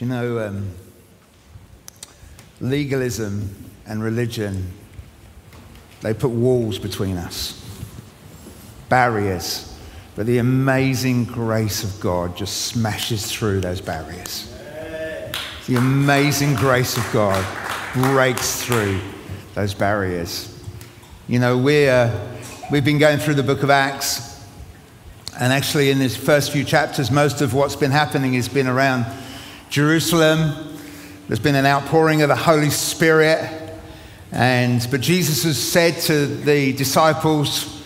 Do you know um, legalism and religion? They put walls between us, barriers. But the amazing grace of God just smashes through those barriers. The amazing grace of God breaks through those barriers. You know, we're, we've been going through the book of Acts, and actually, in these first few chapters, most of what's been happening has been around Jerusalem. There's been an outpouring of the Holy Spirit. And, but Jesus has said to the disciples,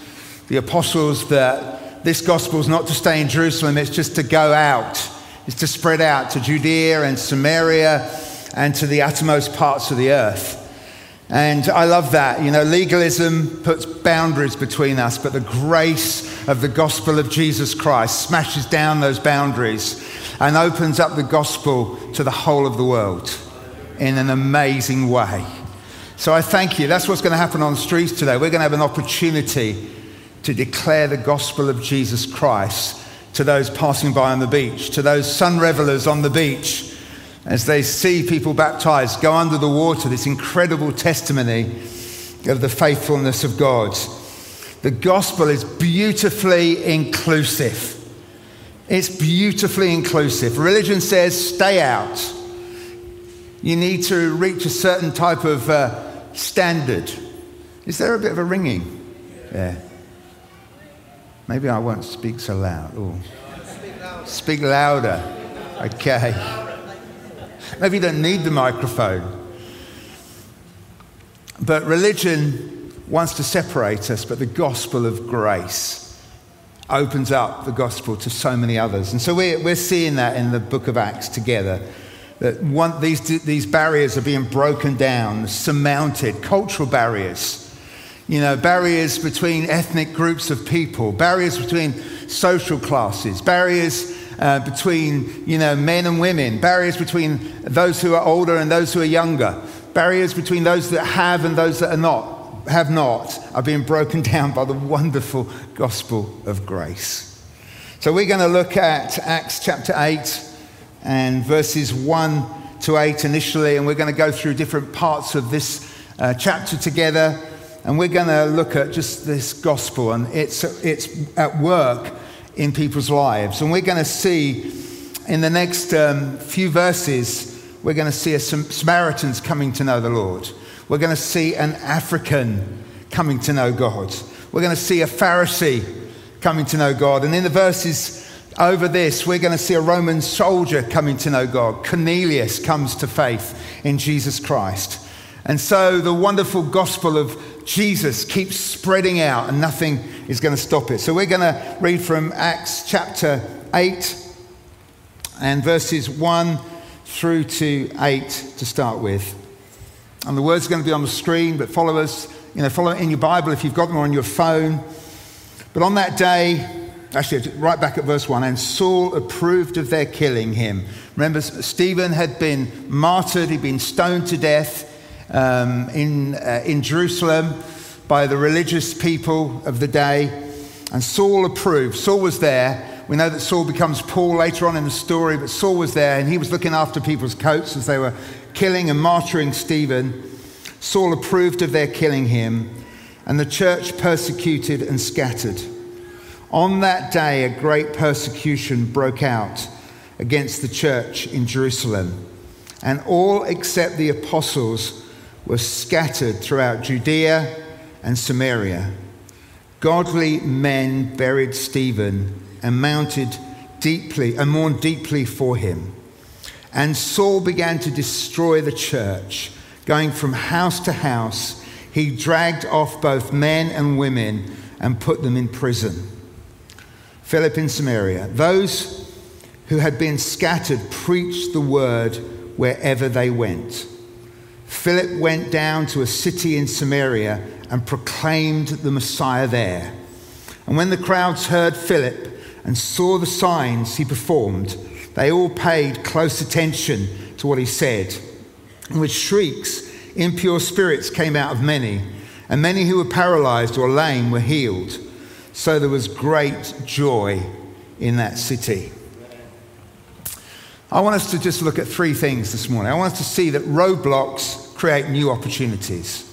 the apostles, that this gospel is not to stay in Jerusalem, it's just to go out. It's to spread out to Judea and Samaria and to the uttermost parts of the earth. And I love that. You know, legalism puts boundaries between us, but the grace of the gospel of Jesus Christ smashes down those boundaries and opens up the gospel to the whole of the world in an amazing way. So I thank you. That's what's going to happen on the streets today. We're going to have an opportunity to declare the gospel of Jesus Christ to those passing by on the beach, to those sun revelers on the beach, as they see people baptized go under the water, this incredible testimony of the faithfulness of God. The gospel is beautifully inclusive. It's beautifully inclusive. Religion says stay out. You need to reach a certain type of uh, standard. Is there a bit of a ringing? Yeah. Maybe I won't speak so loud. Ooh. Speak louder. Okay. Maybe you don't need the microphone. But religion wants to separate us, but the gospel of grace opens up the gospel to so many others. And so we're, we're seeing that in the book of Acts together. That one, these, these barriers are being broken down, surmounted, cultural barriers. You know, barriers between ethnic groups of people, barriers between social classes, barriers uh, between, you know, men and women, barriers between those who are older and those who are younger, barriers between those that have and those that are not have not are being broken down by the wonderful gospel of grace. So we're going to look at Acts chapter 8 and verses 1 to 8 initially, and we're going to go through different parts of this uh, chapter together. And we're going to look at just this gospel and it's, it's at work in people's lives. And we're going to see in the next um, few verses, we're going to see some Samaritans coming to know the Lord. We're going to see an African coming to know God. We're going to see a Pharisee coming to know God. And in the verses over this, we're going to see a Roman soldier coming to know God. Cornelius comes to faith in Jesus Christ. And so the wonderful gospel of Jesus keeps spreading out and nothing is going to stop it. So we're going to read from Acts chapter 8 and verses 1 through to 8 to start with. And the words are going to be on the screen, but follow us, you know, follow it in your Bible if you've got them on your phone. But on that day, actually, right back at verse 1, and Saul approved of their killing him. Remember, Stephen had been martyred, he'd been stoned to death um, in, uh, in Jerusalem by the religious people of the day. And Saul approved. Saul was there. We know that Saul becomes Paul later on in the story, but Saul was there and he was looking after people's coats as they were killing and martyring Stephen, Saul approved of their killing him, and the church persecuted and scattered. On that day, a great persecution broke out against the church in Jerusalem, and all except the apostles were scattered throughout Judea and Samaria. Godly men buried Stephen and mounted deeply and mourned deeply for him. And Saul began to destroy the church, going from house to house. He dragged off both men and women and put them in prison. Philip in Samaria. Those who had been scattered preached the word wherever they went. Philip went down to a city in Samaria and proclaimed the Messiah there. And when the crowds heard Philip and saw the signs he performed, they all paid close attention to what he said. And with shrieks, impure spirits came out of many, and many who were paralyzed or lame were healed. So there was great joy in that city. I want us to just look at three things this morning. I want us to see that roadblocks create new opportunities.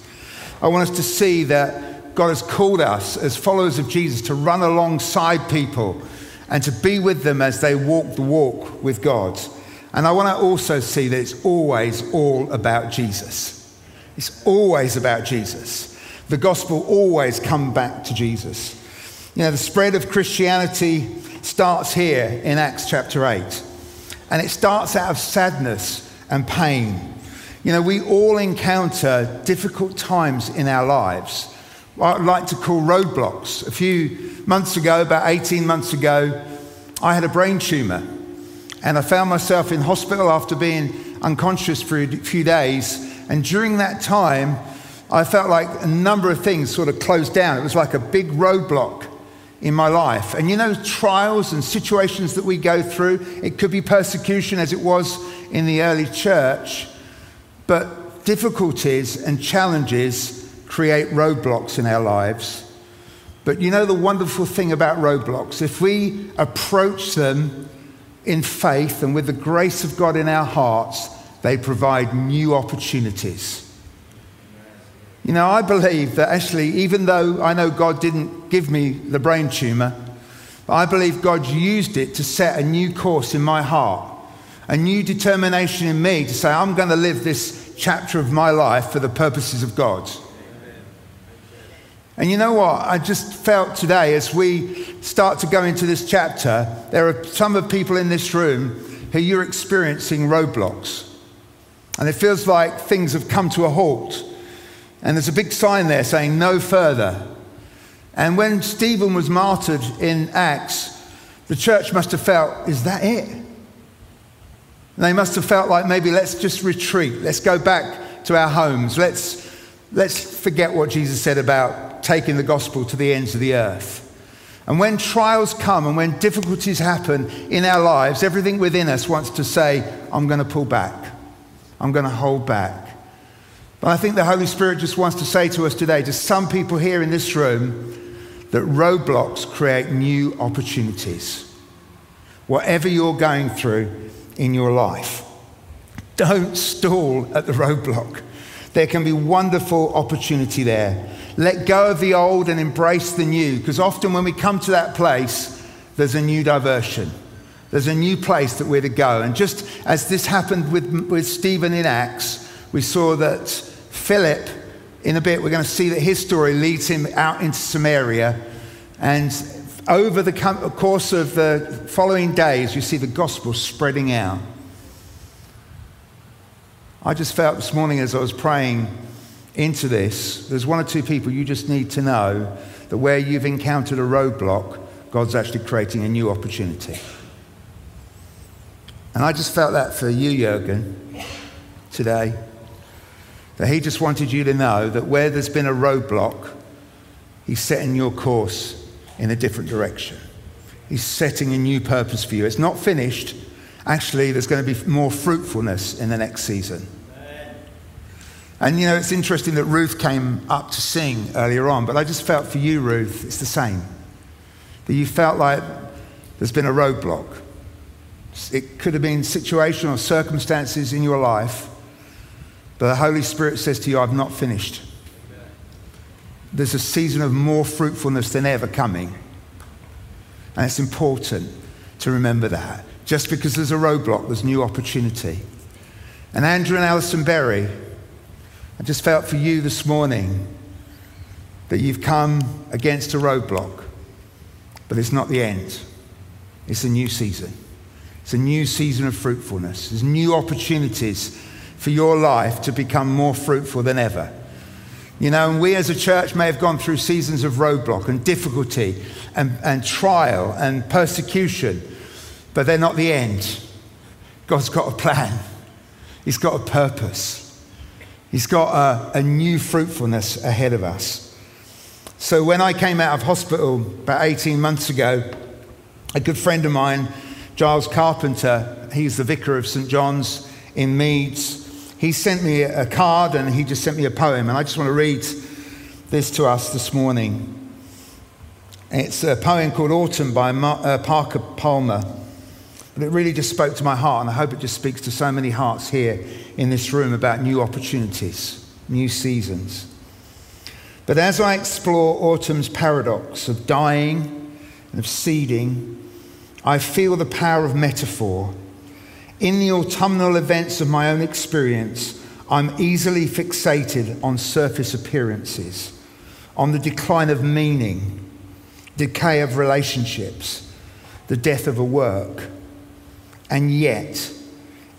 I want us to see that God has called us as followers of Jesus to run alongside people and to be with them as they walk the walk with God. And I want to also see that it's always all about Jesus. It's always about Jesus. The gospel always comes back to Jesus. You know, the spread of Christianity starts here in Acts chapter 8. And it starts out of sadness and pain. You know, we all encounter difficult times in our lives. I'd like to call roadblocks. A few months ago, about 18 months ago, I had a brain tumor. And I found myself in hospital after being unconscious for a few days. And during that time, I felt like a number of things sort of closed down. It was like a big roadblock in my life. And you know, trials and situations that we go through, it could be persecution as it was in the early church, but difficulties and challenges create roadblocks in our lives. But you know, the wonderful thing about roadblocks, if we approach them in faith and with the grace of God in our hearts, they provide new opportunities. You know, I believe that actually, even though I know God didn't give me the brain tumor, I believe God used it to set a new course in my heart, a new determination in me to say, I'm going to live this chapter of my life for the purposes of God. And you know what? I just felt today as we start to go into this chapter, there are some of people in this room who you're experiencing roadblocks. And it feels like things have come to a halt. And there's a big sign there saying, no further. And when Stephen was martyred in Acts, the church must have felt, is that it? And they must have felt like maybe let's just retreat. Let's go back to our homes. Let's, let's forget what Jesus said about taking the gospel to the ends of the earth. And when trials come and when difficulties happen in our lives, everything within us wants to say, I'm going to pull back. I'm going to hold back. But I think the Holy Spirit just wants to say to us today, to some people here in this room, that roadblocks create new opportunities. Whatever you're going through in your life, don't stall at the roadblock. There can be wonderful opportunity there. Let go of the old and embrace the new, because often when we come to that place, there's a new diversion. There's a new place that we're to go. And just as this happened with, with Stephen in Acts, we saw that Philip, in a bit, we're going to see that his story leads him out into Samaria. And over the course of the following days, you see the gospel spreading out. I just felt this morning as I was praying into this, there's one or two people you just need to know that where you've encountered a roadblock, God's actually creating a new opportunity. And I just felt that for you, Jurgen, today. That he just wanted you to know that where there's been a roadblock, he's setting your course in a different direction. He's setting a new purpose for you. It's not finished. Actually, there's going to be more fruitfulness in the next season. And you know, it's interesting that Ruth came up to sing earlier on, but I just felt for you, Ruth, it's the same. That you felt like there's been a roadblock. It could have been situational circumstances in your life but the Holy Spirit says to you, I've not finished. There's a season of more fruitfulness than ever coming. And it's important to remember that. Just because there's a roadblock, there's new opportunity. And Andrew and Alison Berry, I just felt for you this morning that you've come against a roadblock, but it's not the end. It's a new season. It's a new season of fruitfulness. There's new opportunities for your life to become more fruitful than ever. You know, and we as a church may have gone through seasons of roadblock and difficulty and, and trial and persecution, but they're not the end. God's got a plan, He's got a purpose, He's got a, a new fruitfulness ahead of us. So when I came out of hospital about 18 months ago, a good friend of mine, Giles Carpenter, he's the vicar of St. John's in Meads, he sent me a card and he just sent me a poem. And I just want to read this to us this morning. It's a poem called Autumn by uh, Parker Palmer. But it really just spoke to my heart, and I hope it just speaks to so many hearts here in this room about new opportunities, new seasons. But as I explore autumn's paradox of dying and of seeding, I feel the power of metaphor. In the autumnal events of my own experience, I'm easily fixated on surface appearances, on the decline of meaning, decay of relationships, the death of a work. And yet,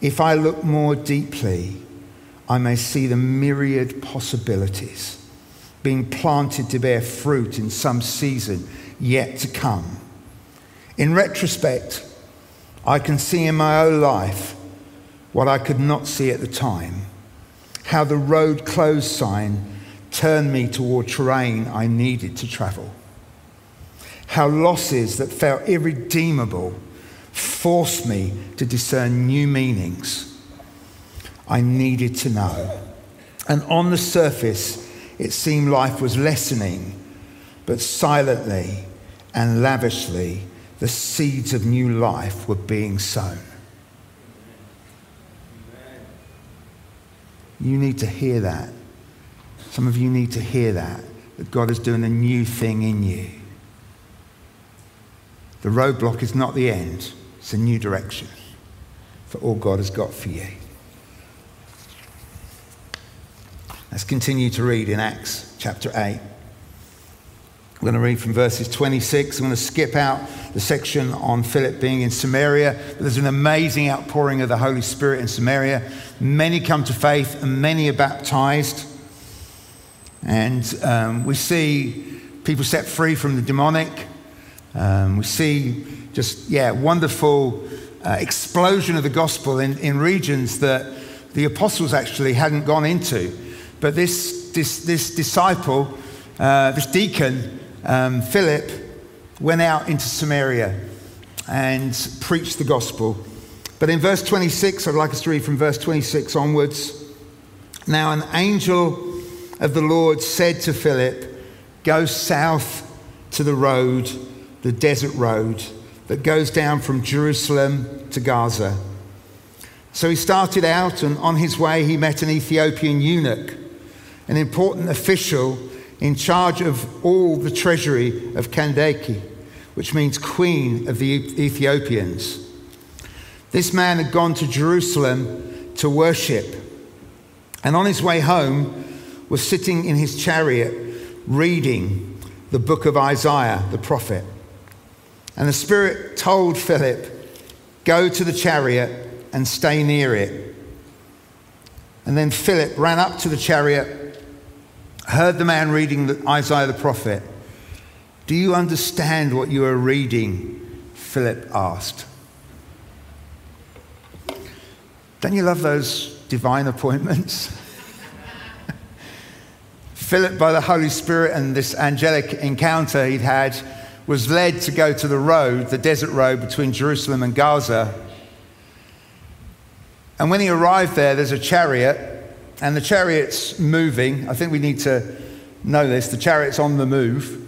if I look more deeply, I may see the myriad possibilities being planted to bear fruit in some season yet to come. In retrospect, I can see in my own life what I could not see at the time. How the road closed sign turned me toward terrain I needed to travel. How losses that felt irredeemable forced me to discern new meanings I needed to know. And on the surface, it seemed life was lessening, but silently and lavishly, the seeds of new life were being sown. You need to hear that. Some of you need to hear that, that God is doing a new thing in you. The roadblock is not the end, it's a new direction for all God has got for you. Let's continue to read in Acts chapter 8. I'm going to read from verses 26. I'm going to skip out the section on Philip being in Samaria. There's an amazing outpouring of the Holy Spirit in Samaria. Many come to faith and many are baptized. And um, we see people set free from the demonic. Um, we see just, yeah, wonderful uh, explosion of the gospel in, in regions that the apostles actually hadn't gone into. But this, this, this disciple, uh, this deacon, um, Philip, went out into Samaria and preached the gospel. But in verse 26, I'd like us to read from verse 26 onwards. Now, an angel of the Lord said to Philip, Go south to the road, the desert road that goes down from Jerusalem to Gaza. So he started out, and on his way, he met an Ethiopian eunuch, an important official in charge of all the treasury of Kandake, which means queen of the Ethiopians. This man had gone to Jerusalem to worship, and on his way home was sitting in his chariot reading the book of Isaiah, the prophet. And the Spirit told Philip, Go to the chariot and stay near it. And then Philip ran up to the chariot, heard the man reading Isaiah the prophet. Do you understand what you are reading? Philip asked. Don't you love those divine appointments? Philip, by the Holy Spirit and this angelic encounter he'd had, was led to go to the road, the desert road between Jerusalem and Gaza. And when he arrived there, there's a chariot, and the chariot's moving. I think we need to know this. The chariot's on the move.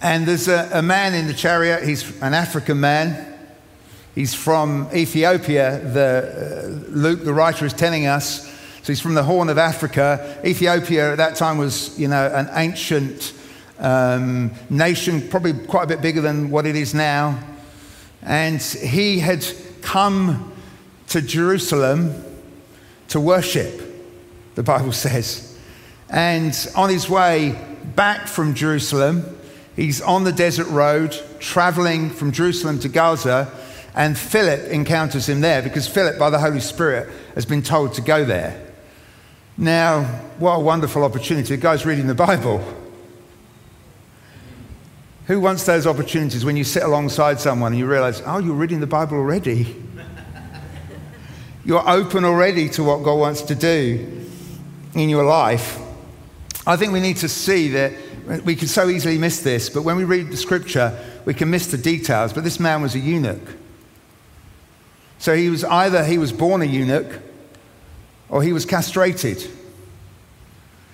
And there's a, a man in the chariot. He's an African man. He's from Ethiopia. The, uh, Luke, the writer, is telling us. So he's from the Horn of Africa. Ethiopia at that time was, you know, an ancient um, nation, probably quite a bit bigger than what it is now. And he had come to Jerusalem to worship, the Bible says. And on his way back from Jerusalem, he's on the desert road, traveling from Jerusalem to Gaza. And Philip encounters him there because Philip, by the Holy Spirit, has been told to go there. Now, what a wonderful opportunity. The guy's reading the Bible. Who wants those opportunities when you sit alongside someone and you realize, oh, you're reading the Bible already? You're open already to what God wants to do in your life. I think we need to see that we can so easily miss this, but when we read the scripture, we can miss the details. But this man was a eunuch. So he was either he was born a eunuch or he was castrated.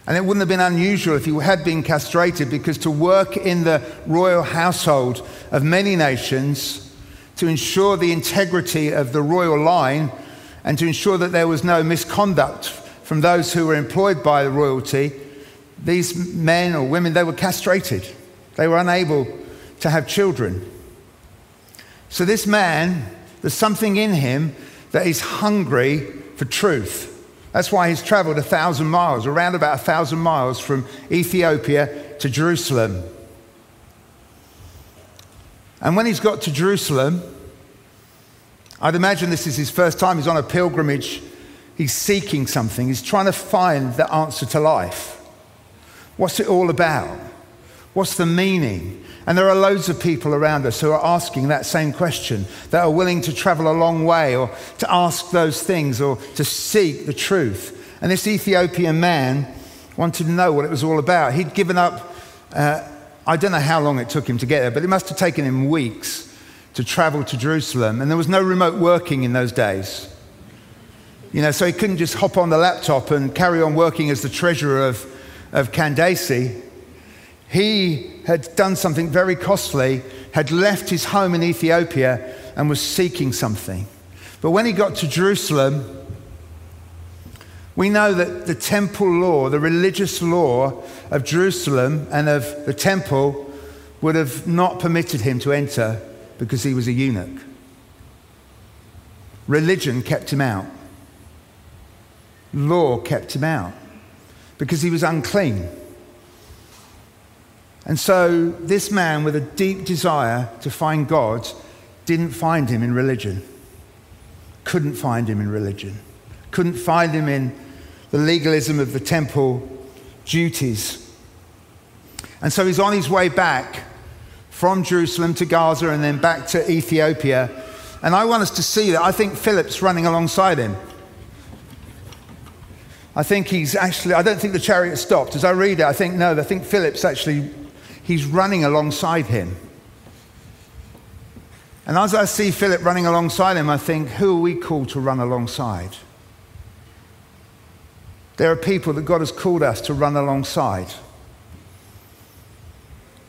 And it wouldn't have been unusual if he had been castrated because to work in the royal household of many nations, to ensure the integrity of the royal line and to ensure that there was no misconduct from those who were employed by the royalty, these men or women, they were castrated. They were unable to have children. So, this man, there's something in him that is hungry for truth. That's why he's traveled a thousand miles, around about a thousand miles from Ethiopia to Jerusalem. And when he's got to Jerusalem, I'd imagine this is his first time. He's on a pilgrimage. He's seeking something. He's trying to find the answer to life. What's it all about? What's the meaning? And there are loads of people around us who are asking that same question, that are willing to travel a long way or to ask those things or to seek the truth. And this Ethiopian man wanted to know what it was all about. He'd given up, uh, I don't know how long it took him to get there, but it must have taken him weeks to travel to Jerusalem. And there was no remote working in those days. You know, so he couldn't just hop on the laptop and carry on working as the treasurer of, of Candace. He had done something very costly, had left his home in Ethiopia and was seeking something. But when he got to Jerusalem, we know that the temple law, the religious law of Jerusalem and of the temple, would have not permitted him to enter because he was a eunuch. Religion kept him out, law kept him out because he was unclean. And so, this man with a deep desire to find God didn't find him in religion, couldn't find him in religion, couldn't find him in the legalism of the temple duties. And so, he's on his way back from Jerusalem to Gaza and then back to Ethiopia. And I want us to see that I think Philip's running alongside him. I think he's actually, I don't think the chariot stopped. As I read it, I think, no, I think Philip's actually he's running alongside him. And as I see Philip running alongside him, I think, who are we called to run alongside? There are people that God has called us to run alongside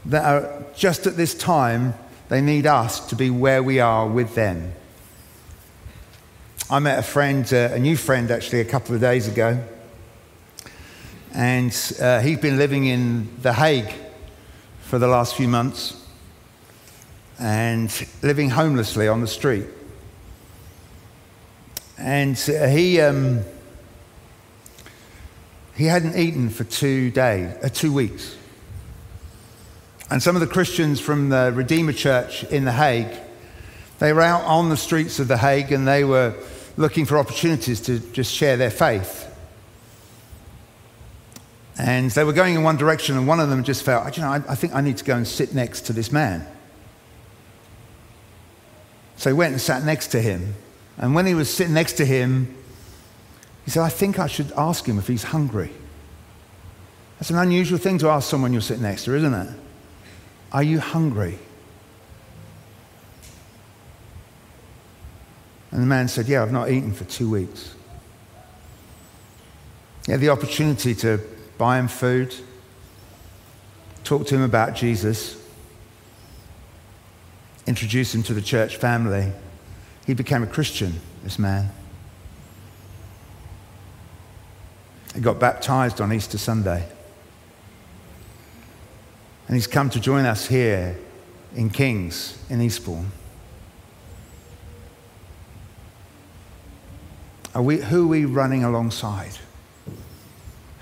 that are just at this time, they need us to be where we are with them. I met a friend, uh, a new friend actually, a couple of days ago. And uh, he's been living in The Hague for the last few months and living homelessly on the street. And uh, he, um, he hadn't eaten for two days, uh, two weeks. And some of the Christians from the Redeemer Church in The Hague, they were out on the streets of The Hague and they were looking for opportunities to just share their faith. And they were going in one direction, and one of them just felt, you know, I, I think I need to go and sit next to this man. So he went and sat next to him. And when he was sitting next to him, he said, I think I should ask him if he's hungry. That's an unusual thing to ask someone you're sitting next to, isn't it? Are you hungry? And the man said, Yeah, I've not eaten for two weeks. He had the opportunity to buy him food, talk to him about Jesus, introduce him to the church family. He became a Christian, this man. He got baptized on Easter Sunday. And he's come to join us here in Kings in Eastbourne. Are we, who are we running alongside?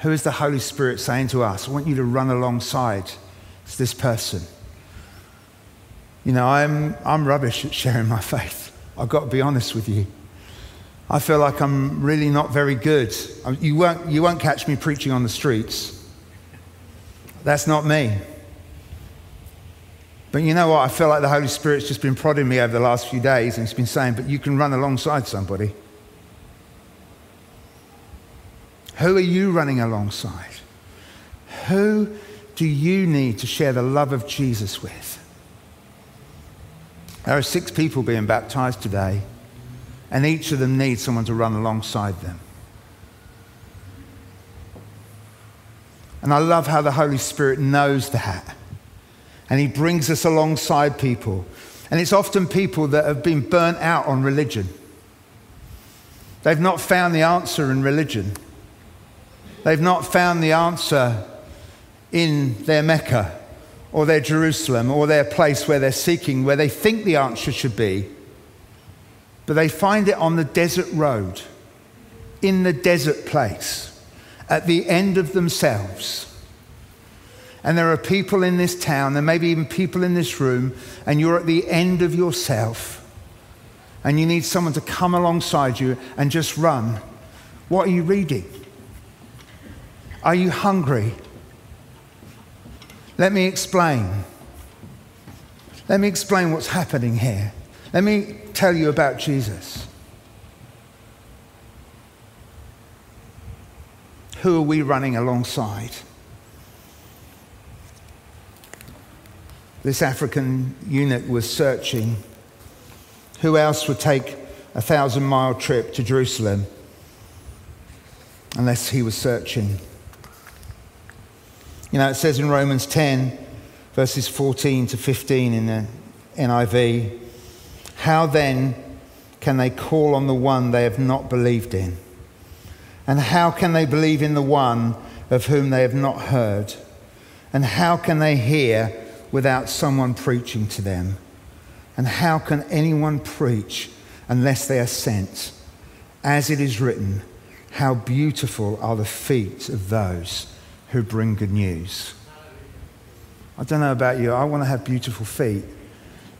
Who is the Holy Spirit saying to us, I want you to run alongside this person? You know, I'm, I'm rubbish at sharing my faith. I've got to be honest with you. I feel like I'm really not very good. You won't, you won't catch me preaching on the streets. That's not me. But you know what? I feel like the Holy Spirit's just been prodding me over the last few days and He's been saying, but you can run alongside somebody. Who are you running alongside? Who do you need to share the love of Jesus with? There are six people being baptized today, and each of them needs someone to run alongside them. And I love how the Holy Spirit knows that. And He brings us alongside people. And it's often people that have been burnt out on religion. They've not found the answer in religion. They've not found the answer in their Mecca or their Jerusalem or their place where they're seeking, where they think the answer should be. But they find it on the desert road, in the desert place, at the end of themselves. And there are people in this town, there may be even people in this room, and you're at the end of yourself. And you need someone to come alongside you and just run. What are you reading? Are you hungry? Let me explain. Let me explain what's happening here. Let me tell you about Jesus. Who are we running alongside? This African eunuch was searching. Who else would take a thousand mile trip to Jerusalem unless he was searching? You know, it says in Romans 10, verses 14 to 15 in the NIV, how then can they call on the one they have not believed in? And how can they believe in the one of whom they have not heard? And how can they hear without someone preaching to them? And how can anyone preach unless they are sent? As it is written, how beautiful are the feet of those who bring good news. I don't know about you, I want to have beautiful feet.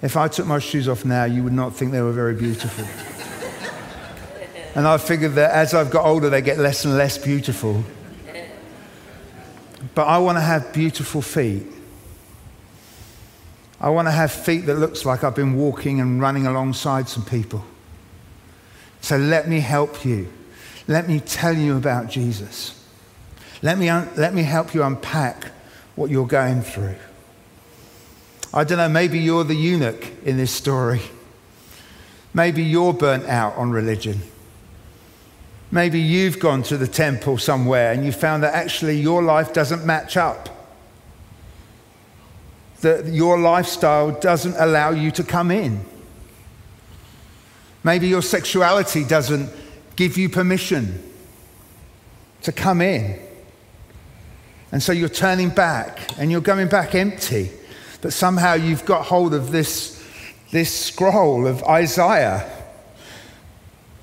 If I took my shoes off now, you would not think they were very beautiful. and I figured that as I've got older, they get less and less beautiful. But I want to have beautiful feet. I want to have feet that looks like I've been walking and running alongside some people. So let me help you. Let me tell you about Jesus. Let me, un- let me help you unpack what you're going through. I don't know, maybe you're the eunuch in this story. Maybe you're burnt out on religion. Maybe you've gone to the temple somewhere and you found that actually your life doesn't match up. That your lifestyle doesn't allow you to come in. Maybe your sexuality doesn't give you permission to come in. And so you're turning back and you're going back empty. But somehow you've got hold of this, this scroll of Isaiah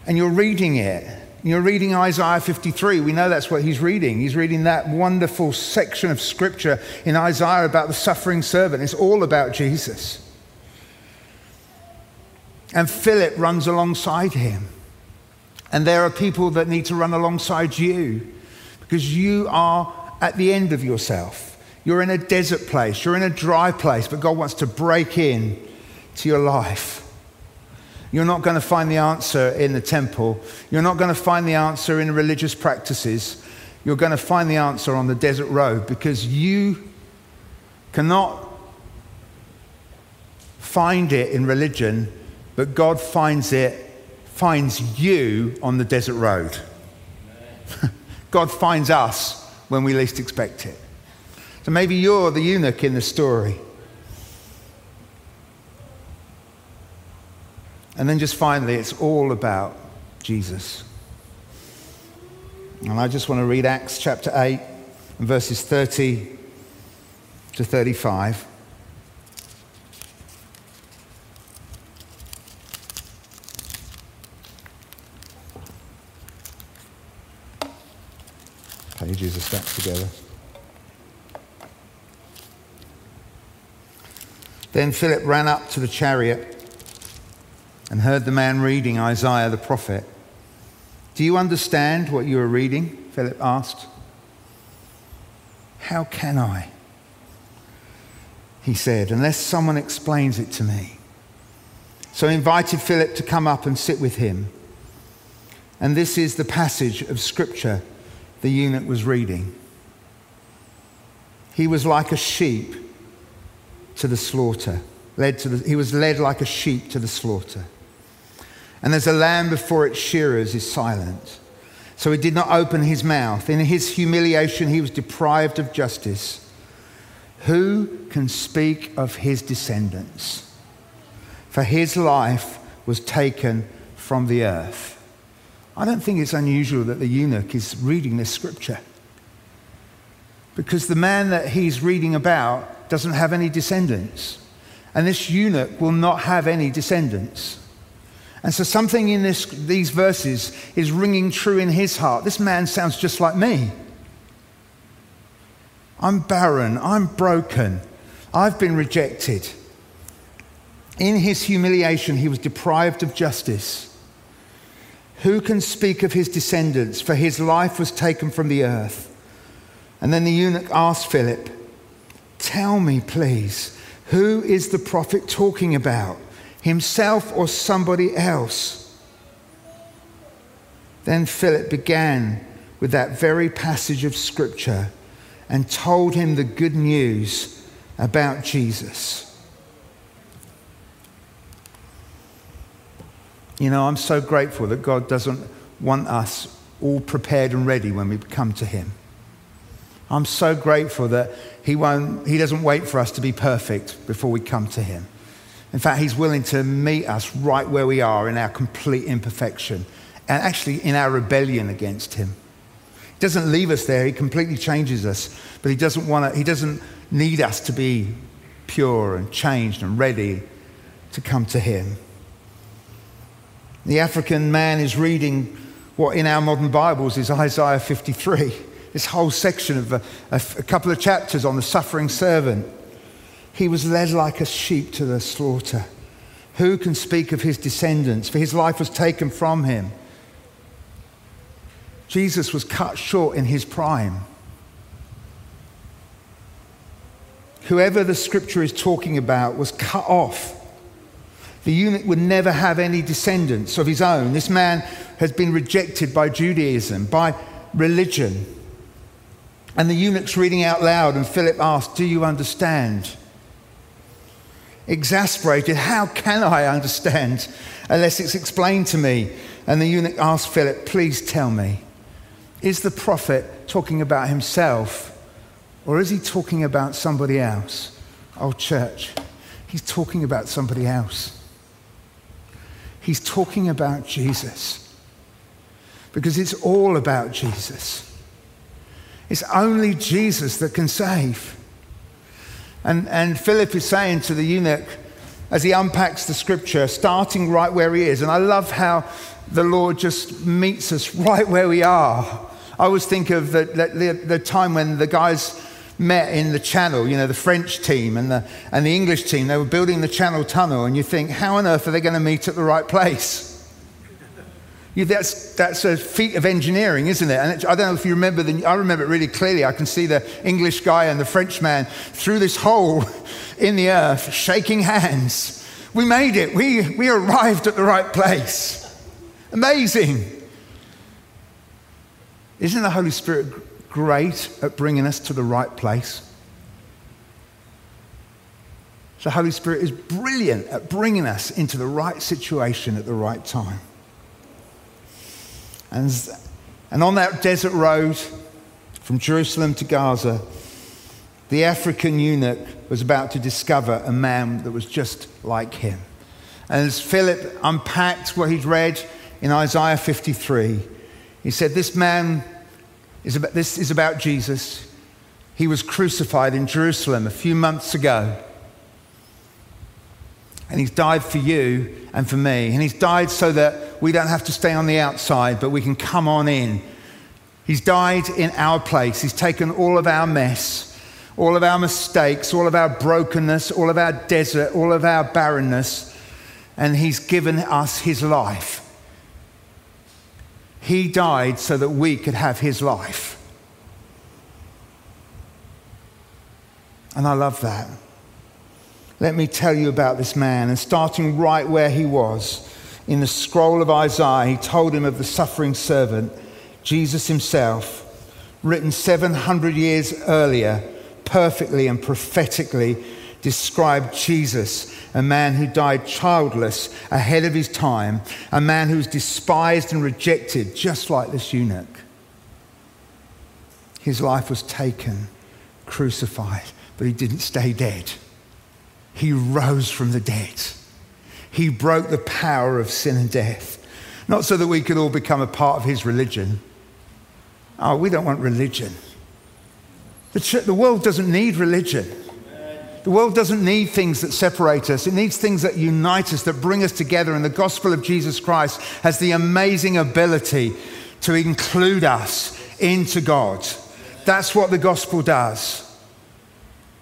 and you're reading it. You're reading Isaiah 53. We know that's what he's reading. He's reading that wonderful section of scripture in Isaiah about the suffering servant. It's all about Jesus. And Philip runs alongside him. And there are people that need to run alongside you because you are at the end of yourself. You're in a desert place, you're in a dry place, but God wants to break in to your life. You're not going to find the answer in the temple. You're not going to find the answer in religious practices. You're going to find the answer on the desert road because you cannot find it in religion, but God finds it, finds you on the desert road. God finds us when we least expect it. So maybe you're the eunuch in the story. And then just finally, it's all about Jesus. And I just want to read Acts chapter 8 verses 30 to 35. pages are stacked together. Then Philip ran up to the chariot and heard the man reading Isaiah the prophet. Do you understand what you are reading? Philip asked. How can I? He said, unless someone explains it to me. So he invited Philip to come up and sit with him. And this is the passage of scripture the eunuch was reading. He was like a sheep to the slaughter. Led to the, he was led like a sheep to the slaughter. And as a lamb before its shearers is silent. So he did not open his mouth. In his humiliation, he was deprived of justice. Who can speak of his descendants? for his life was taken from the earth. I don't think it's unusual that the eunuch is reading this scripture because the man that he's reading about doesn't have any descendants. And this eunuch will not have any descendants. And so something in this, these verses is ringing true in his heart. This man sounds just like me. I'm barren. I'm broken. I've been rejected. In his humiliation, he was deprived of justice. Who can speak of his descendants? For his life was taken from the earth. And then the eunuch asked Philip, Tell me, please, who is the prophet talking about? Himself or somebody else? Then Philip began with that very passage of scripture and told him the good news about Jesus. You know, I'm so grateful that God doesn't want us all prepared and ready when we come to Him. I'm so grateful that he, won't, he doesn't wait for us to be perfect before we come to Him. In fact, He's willing to meet us right where we are in our complete imperfection and actually in our rebellion against Him. He doesn't leave us there, He completely changes us, but He doesn't, want to, he doesn't need us to be pure and changed and ready to come to Him. The African man is reading what in our modern Bibles is Isaiah 53, this whole section of a, a, a couple of chapters on the suffering servant. He was led like a sheep to the slaughter. Who can speak of his descendants? For his life was taken from him. Jesus was cut short in his prime. Whoever the scripture is talking about was cut off the eunuch would never have any descendants of his own. This man has been rejected by Judaism, by religion. And the eunuch's reading out loud, and Philip asked, Do you understand? Exasperated, how can I understand unless it's explained to me? And the eunuch asked Philip, Please tell me, is the prophet talking about himself or is he talking about somebody else? Oh, church, he's talking about somebody else. He's talking about Jesus. Because it's all about Jesus. It's only Jesus that can save. And, and Philip is saying to the eunuch, as he unpacks the scripture, starting right where he is, and I love how the Lord just meets us right where we are. I always think of the, the, the time when the guys met in the channel, you know, the French team and the, and the English team, they were building the channel tunnel, and you think, how on earth are they going to meet at the right place? That's, that's a feat of engineering, isn't it? And I don't know if you remember, the, I remember it really clearly. I can see the English guy and the French man through this hole in the earth, shaking hands. We made it. We, we arrived at the right place. Amazing. Isn't the Holy Spirit great at bringing us to the right place. The Holy Spirit is brilliant at bringing us into the right situation at the right time. And, and on that desert road from Jerusalem to Gaza, the African eunuch was about to discover a man that was just like him. And as Philip unpacked what he'd read in Isaiah 53, he said, This man is about, this is about Jesus. He was crucified in Jerusalem a few months ago. And he's died for you and for me. And he's died so that we don't have to stay on the outside, but we can come on in. He's died in our place. He's taken all of our mess, all of our mistakes, all of our brokenness, all of our desert, all of our barrenness, and he's given us his life. He died so that we could have his life. And I love that. Let me tell you about this man. And starting right where he was, in the scroll of Isaiah, he told him of the suffering servant, Jesus himself, written 700 years earlier, perfectly and prophetically described Jesus, a man who died childless ahead of his time, a man who was despised and rejected, just like this eunuch. His life was taken, crucified, but he didn't stay dead. He rose from the dead. He broke the power of sin and death. Not so that we could all become a part of his religion. Oh, we don't want religion. The, ch- the world doesn't need religion. The world doesn't need things that separate us. It needs things that unite us, that bring us together. And the gospel of Jesus Christ has the amazing ability to include us into God. That's what the gospel does.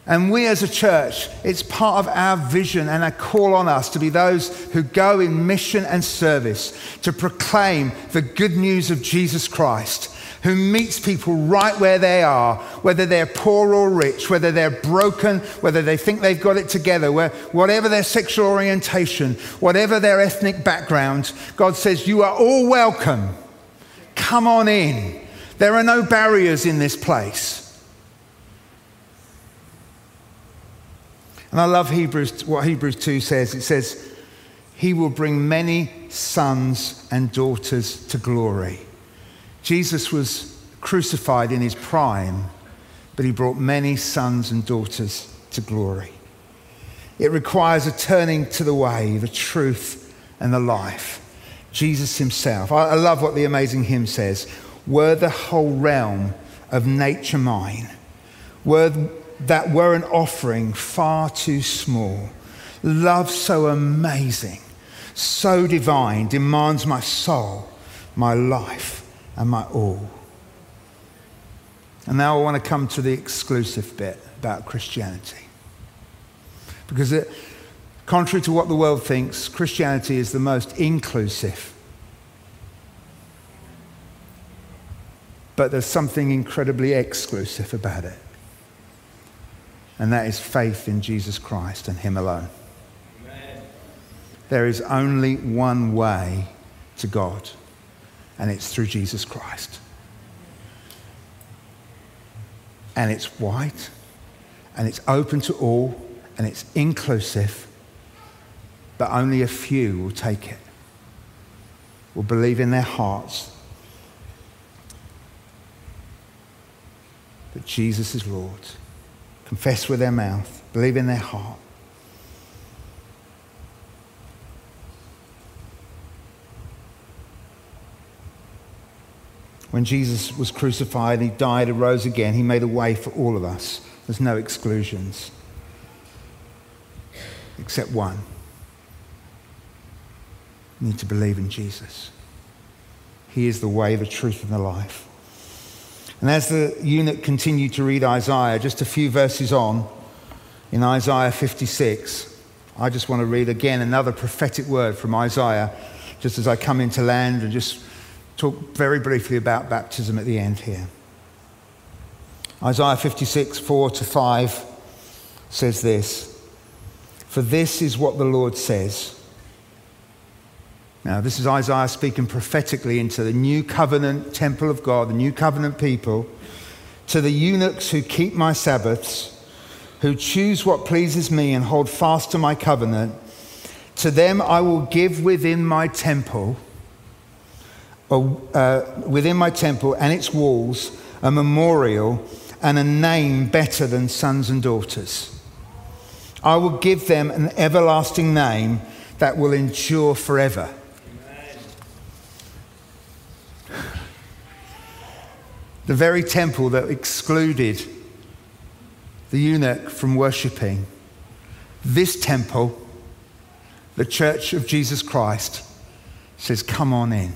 And we as a church, it's part of our vision and a call on us to be those who go in mission and service to proclaim the good news of Jesus Christ, who meets people right where they are, whether they're poor or rich, whether they're broken, whether they think they've got it together, whatever their sexual orientation, whatever their ethnic background, God says, You are all welcome. Come on in. There are no barriers in this place. And I love Hebrews, what Hebrews 2 says. It says, He will bring many sons and daughters to glory. Jesus was crucified in his prime, but he brought many sons and daughters to glory. It requires a turning to the way, the truth, and the life. Jesus himself. I, love what the amazing hymn says. Were the whole realm of nature mine, were that were an offering far too small. Love so amazing, so divine, demands my soul, my life, and my all. And now I want to come to the exclusive bit about Christianity. Because, it, contrary to what the world thinks, Christianity is the most inclusive. But there's something incredibly exclusive about it and that is faith in Jesus Christ and Him alone. Amen. There is only one way to God, and it's through Jesus Christ. And it's white, and it's open to all, and it's inclusive, but only a few will take it, will believe in their hearts that Jesus is Lord confess with their mouth, believe in their heart. When Jesus was crucified, he died and rose again, he made a way for all of us. There's no exclusions, except one. You need to believe in Jesus. He is the way, the truth, and the life. And as the eunuch continued to read Isaiah, just a few verses on, in Isaiah 56, I just want to read again another prophetic word from Isaiah, just as I come into land and just talk very briefly about baptism at the end here. Isaiah 56, 4 to 5 says this For this is what the Lord says now, this is Isaiah speaking prophetically into the new covenant temple of God, the new covenant people, to the eunuchs who keep my Sabbaths, who choose what pleases me and hold fast to my covenant. To them I will give within my temple, uh, within my temple and its walls, a memorial and a name better than sons and daughters. I will give them an everlasting name that will endure forever. The very temple that excluded the eunuch from worshipping, this temple, the church of Jesus Christ, says, Come on in.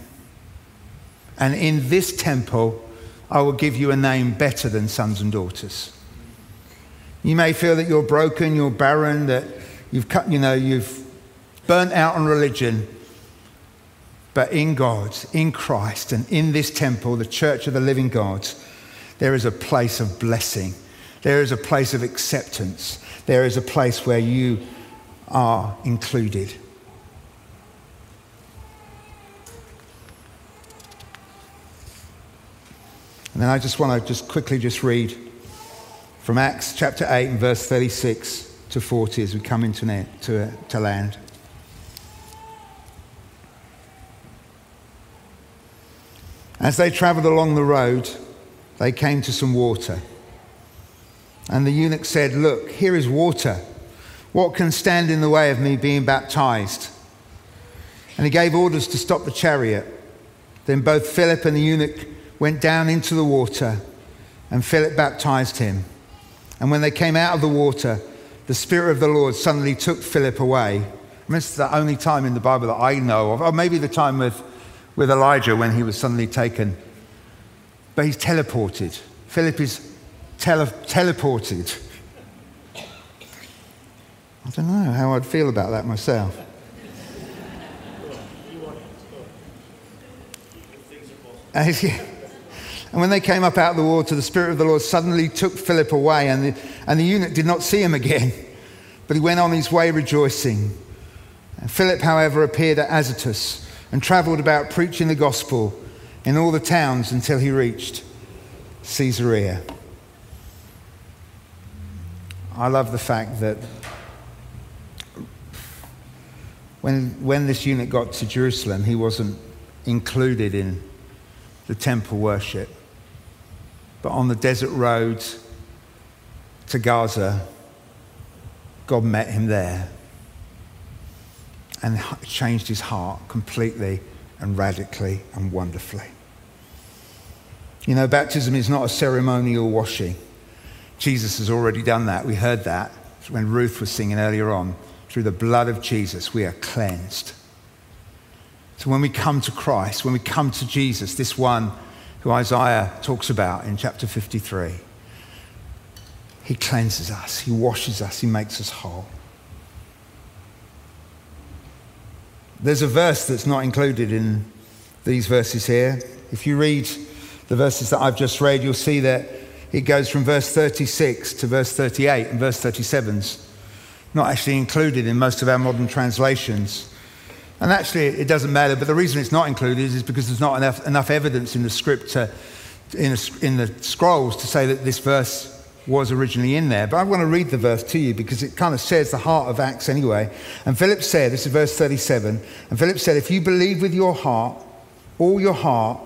And in this temple, I will give you a name better than sons and daughters. You may feel that you're broken, you're barren, that you've cut, you know, you've burnt out on religion. But in God, in Christ, and in this temple, the church of the living God, there is a place of blessing. There is a place of acceptance. There is a place where you are included. And then I just want to just quickly just read from Acts chapter 8 and verse 36 to 40 as we come into to, land. As they traveled along the road, they came to some water. And the eunuch said, Look, here is water. What can stand in the way of me being baptized? And he gave orders to stop the chariot. Then both Philip and the eunuch went down into the water, and Philip baptized him. And when they came out of the water, the Spirit of the Lord suddenly took Philip away. Mean, it's the only time in the Bible that I know of, or maybe the time with, with Elijah when he was suddenly taken. But he's teleported. Philip is tele- teleported. I don't know how I'd feel about that myself. And when they came up out of the water, the Spirit of the Lord suddenly took Philip away, and the, and the eunuch did not see him again, but he went on his way rejoicing. And Philip, however, appeared at Azotus and traveled about preaching the gospel in all the towns until he reached Caesarea. I love the fact that when, when this eunuch got to Jerusalem, he wasn't included in the temple worship. But on the desert road to Gaza, God met him there and changed his heart completely and radically and wonderfully. You know, baptism is not a ceremonial washing. Jesus has already done that. We heard that when Ruth was singing earlier on. Through the blood of Jesus, we are cleansed. So when we come to Christ, when we come to Jesus, this one who Isaiah talks about in chapter 53, he cleanses us, he washes us, he makes us whole. There's a verse that's not included in these verses here. If you read the verses that I've just read, you'll see that it goes from verse 36 to verse 38, and verse 37's not actually included in most of our modern translations. And actually, it doesn't matter, but the reason it's not included is because there's not enough, enough evidence in the script, to, in, a, in the scrolls, to say that this verse was originally in there. But I want to read the verse to you because it kind of says the heart of Acts anyway. And Philip said, this is verse 37, and Philip said, If you believe with your heart, all your heart,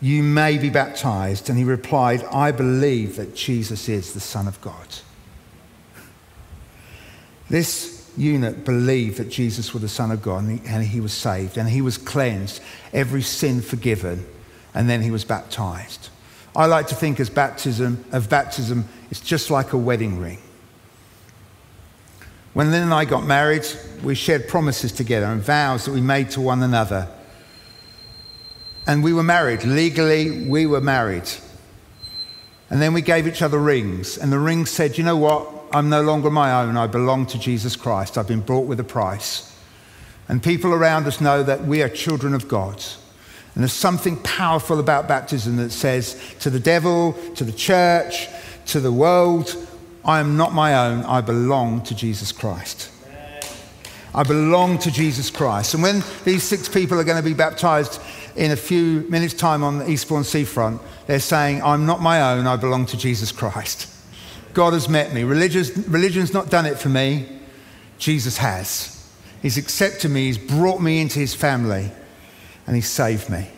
you may be baptized. And he replied, I believe that Jesus is the Son of God. This eunuch believed that Jesus was the Son of God and he, and he was saved and he was cleansed, every sin forgiven, and then he was baptized. I like to think as baptism of baptism, it's just like a wedding ring. When Lynn and I got married, we shared promises together and vows that we made to one another. And we were married. Legally, we were married. And then we gave each other rings. And the ring said, you know what? I'm no longer my own. I belong to Jesus Christ. I've been bought with a price. And people around us know that we are children of God. And there's something powerful about baptism that says to the devil, to the church, to the world, I am not my own. I belong to Jesus Christ. I belong to Jesus Christ. And when these six people are going to be baptized in a few minutes' time on the Eastbourne seafront, they're saying, I'm not my own. I belong to Jesus Christ. God has met me. Religion's, religion's not done it for me. Jesus has. He's accepted me, He's brought me into His family, and He saved me.